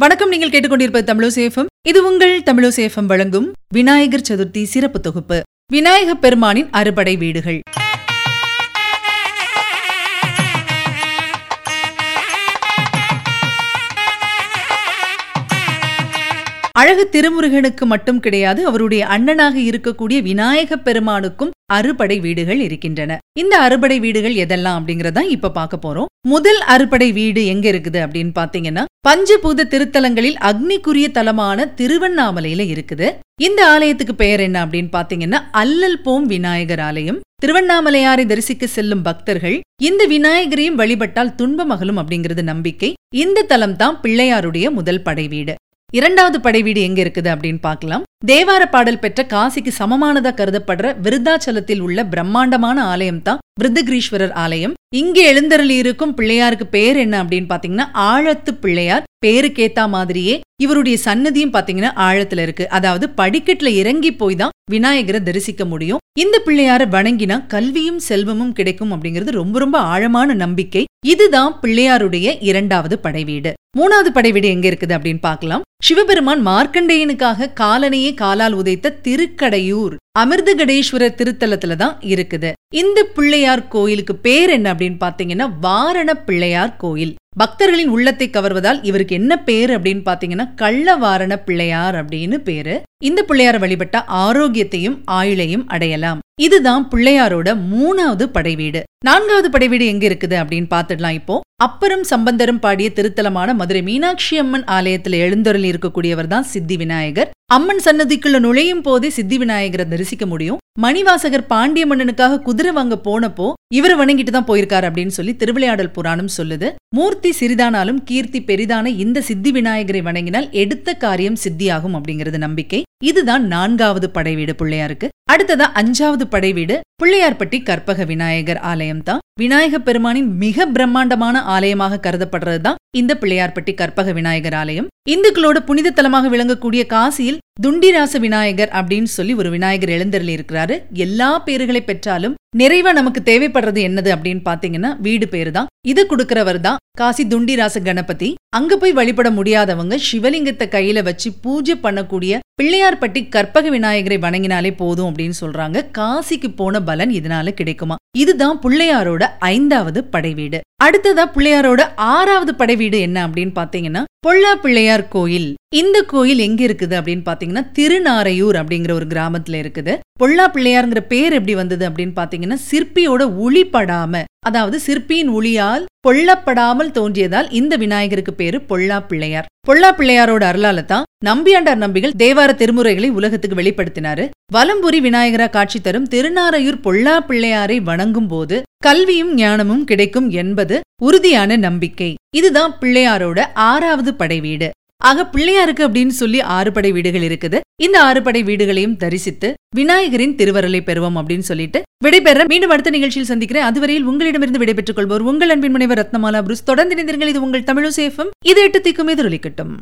வணக்கம் நீங்கள் கேட்டுக்கொண்டிருப்ப தமிழசேஃபம். இது உங்கள் தமிழசேஃபம் வழங்கும் விநாயகர் சதுர்த்தி சிறப்பு தொகுப்பு விநாயகப் பெருமானின் அறுபடை வீடுகள். அழகு திருமுருகனுக்கு மட்டும் கிடையாது அவருடைய அண்ணனாக இருக்கக்கூடிய விநாயகப் பெருமானுக்கும் அறுபடை வீடுகள் இருக்கின்றன. இந்த அறுபடை வீடுகள் எதெல்லாம் அப்படிங்கறதா இப்ப பார்க்க போறோம். முதல் அறுபடை வீடு எங்க இருக்குது அப்படின்னு பாத்தீங்கன்னா பஞ்சபூத திருத்தலங்களில் அக்னிக்குரிய தலமான திருவண்ணாமலையில இருக்குது. இந்த ஆலயத்துக்கு பெயர் என்ன அப்படின்னு பாத்தீங்கன்னா அல்லல் போம் விநாயகர் ஆலயம். திருவண்ணாமலையாரை தரிசிக்க செல்லும் பக்தர்கள் இந்த விநாயகரையும் வழிபட்டால் துன்பம் அகலும் அப்படிங்கிறது நம்பிக்கை. இந்த தலம் தான் பிள்ளையாருடைய முதல் படை வீடு. இரண்டாவது படைவீடு எங்க இருக்குது அப்படின்னு பார்க்கலாம். தேவார பாடல் பெற்ற காசிக்கு சமமானதா கருதப்படுற விருத்தாச்சலத்தில் உள்ள பிரம்மாண்டமான ஆலயம் தான் விருத்தகிரீஸ்வரர் ஆலயம். இங்கே எழுந்தருளி இருக்கும் பிள்ளையாருக்கு பேர் என்ன அப்படின்னு பாத்தீங்கன்னா ஆழத்து பிள்ளையார் பேருக்கேத்தா மாதிரியே இவருடைய சன்னதியும் பாத்தீங்கன்னா ஆழத்துல இருக்கு. அதாவது படிக்கட்டுல இறங்கி போய் தான் விநாயகரை தரிசிக்க முடியும். இந்த பிள்ளையார வணங்கினா கல்வியும் செல்வமும் கிடைக்கும் அப்படிங்கிறது ரொம்ப ரொம்ப ஆழமான நம்பிக்கை. இதுதான் பிள்ளையாருடைய இரண்டாவது படைவீடு. மூணாவது படைவீடு எங்க இருக்குது அப்படின்னு பார்க்கலாம். சிவபெருமான் மார்க்கண்டேயனுக்காக காலனையே காலால் உதைத்த திருக்கடையூர் அமிர்தகடேஸ்வரர் திருத்தலத்துல தான் இருக்குது. இந்த பிள்ளையார் கோயிலுக்கு பேர் என்ன அப்படின்னு பாத்தீங்கன்னா வாரண பிள்ளையார் கோயில். பக்தர்களின் உள்ளத்தை கவர்வதால் இவருக்கு என்ன பேர் அப்படின்னு பாத்தீங்கன்னா கள்ளவாரண பிள்ளையார் அப்படின்னு பேரு. இந்த பிள்ளையார வழிபட்ட ஆரோக்கியத்தையும் ஆயுளையும் அடையலாம். இதுதான் பிள்ளையாரோட மூணாவது படைவீடு நான்காவது படைவீடு எங்க இருக்குது அப்படின்னு பாத்துடலாம் இப்போ. அப்பரும் சம்பந்தரும் பாடிய திருத்தலமான மதுரை மீனாட்சி அம்மன் ஆலயத்துல எழுந்தொருள் இருக்கக்கூடியவர் தான் சித்தி விநாயகர். அம்மன் சன்னதிக்குள்ள நுழையும் போதே சித்தி விநாயகரை தரிசிக்க முடியும். மணிவாசகர் பாண்டிய மன்னனுக்காக குதிரை வாங்க போனப்போ இவரை வணங்கிட்டு தான் போயிருக்காரு அப்படின்னு சொல்லி திருவிளையாடல் புராணம் சொல்லுது. மூர்த்தி சிறிதானாலும் கீர்த்தி பெரிதான இந்த சித்தி விநாயகரை வணங்கினால் எடுத்த காரியம் சித்தியாகும் அப்படிங்கிறது நம்பிக்கை. இதுதான் நான்காவது படைவீடு பிள்ளையாருக்கு. அடுத்ததா அஞ்சாவது படைவீடு பிள்ளையார்பட்டி கற்பக விநாயகர் ஆலயம் தான் விநாயக பெருமானின் மிக பிரம்மாண்டமான ஆலயமாக கருதப்படுறதுதான் இந்த பிள்ளையார்பட்டி கற்பக விநாயகர் ஆலயம். இந்துக்களோட புனித தலமாக விளங்கக்கூடிய காசியில் துண்டிராச விநாயகர் அப்படின்னு சொல்லி ஒரு விநாயகர் எழுந்தருளி இருக்கிறாரு. எல்லா பேர்களை பெற்றாலும் நிறைவா நமக்கு தேவைப்படுறது என்னது அப்படின்னு பாத்தீங்கன்னா வீடு பேரு தான் இது கொடுக்கிறவர் தான் காசி துண்டிராச கணபதி. அங்க போய் வழிபட முடியாதவங்க சிவலிங்கத்தை கையில வச்சு பூஜை பண்ணக்கூடிய பிள்ளையார்பட்டி கற்பக விநாயகரை வணங்கினாலே போதும் அப்படின்னு சொல்றாங்க. காசிக்கு போன பலன் இதனால கிடைக்குமா? இதுதான் பிள்ளையாரோட ஐந்தாவது படைவீடு. அடுத்ததா பிள்ளையாரோட ஆறாவது படைவீடு என்ன அப்படின்னு பாத்தீங்கன்னா பொல்லா பிள்ளையார் கோயில். இந்த கோயில் எங்க இருக்குது அப்படின்னு பாத்தீங்கன்னா திருநாரையூர் அப்படிங்கிற ஒரு கிராமத்துல இருக்குது. பொல்லா பிள்ளையார்ங்கிற பேர் எப்படி வந்தது அப்படின்னு பாத்தீங்கன்னா சிற்பியோட ஒளி படாம அதாவது சிற்பியின் ஒளியால் பொல்லப்படாமல் தோன்றியதால் இந்த விநாயகருக்கு பேரு பொல்லா பிள்ளையார் பொல்லா பிள்ளையாரோட அருளால தான் நம்பியாண்டார் நம்பிகள் தேவார திருமுறைகளை உலகத்துக்கு வெளிப்படுத்தினாரு. வலம்புரி விநாயகரா காட்சி தரும் திருநாரையூர் பொல்லா பிள்ளையாரை வணங்கும் போது கல்வியும் ஞானமும் கிடைக்கும் என்பது உறுதியான நம்பிக்கை. இதுதான் பிள்ளையாரோட ஆறாவது படைவீடு. ஆக பிள்ளையாருக்கு அப்படின்னு சொல்லி ஆறு படை வீடுகள் இருக்குது. இந்த ஆறு படை வீடுகளையும் தரிசித்து விநாயகரின் திருவருளை பெறுவோம் அப்படின்னு சொல்லிட்டு விடைபெற மீண்டும் அடுத்த நிகழ்ச்சியில் சந்திக்கிறேன். அதுவரையில் உங்களிடமிருந்து விடைபெற்றுக் கொள்வோர் உங்கள் அன்பின் முனைவர் ரத்னமாலா புருஸ். தொடர்ந்து இணைந்திருங்கள். இது உங்கள் தமிழ் சேஃபும். இது எட்டு திக்கும் எதிரொலிக்கட்டும்.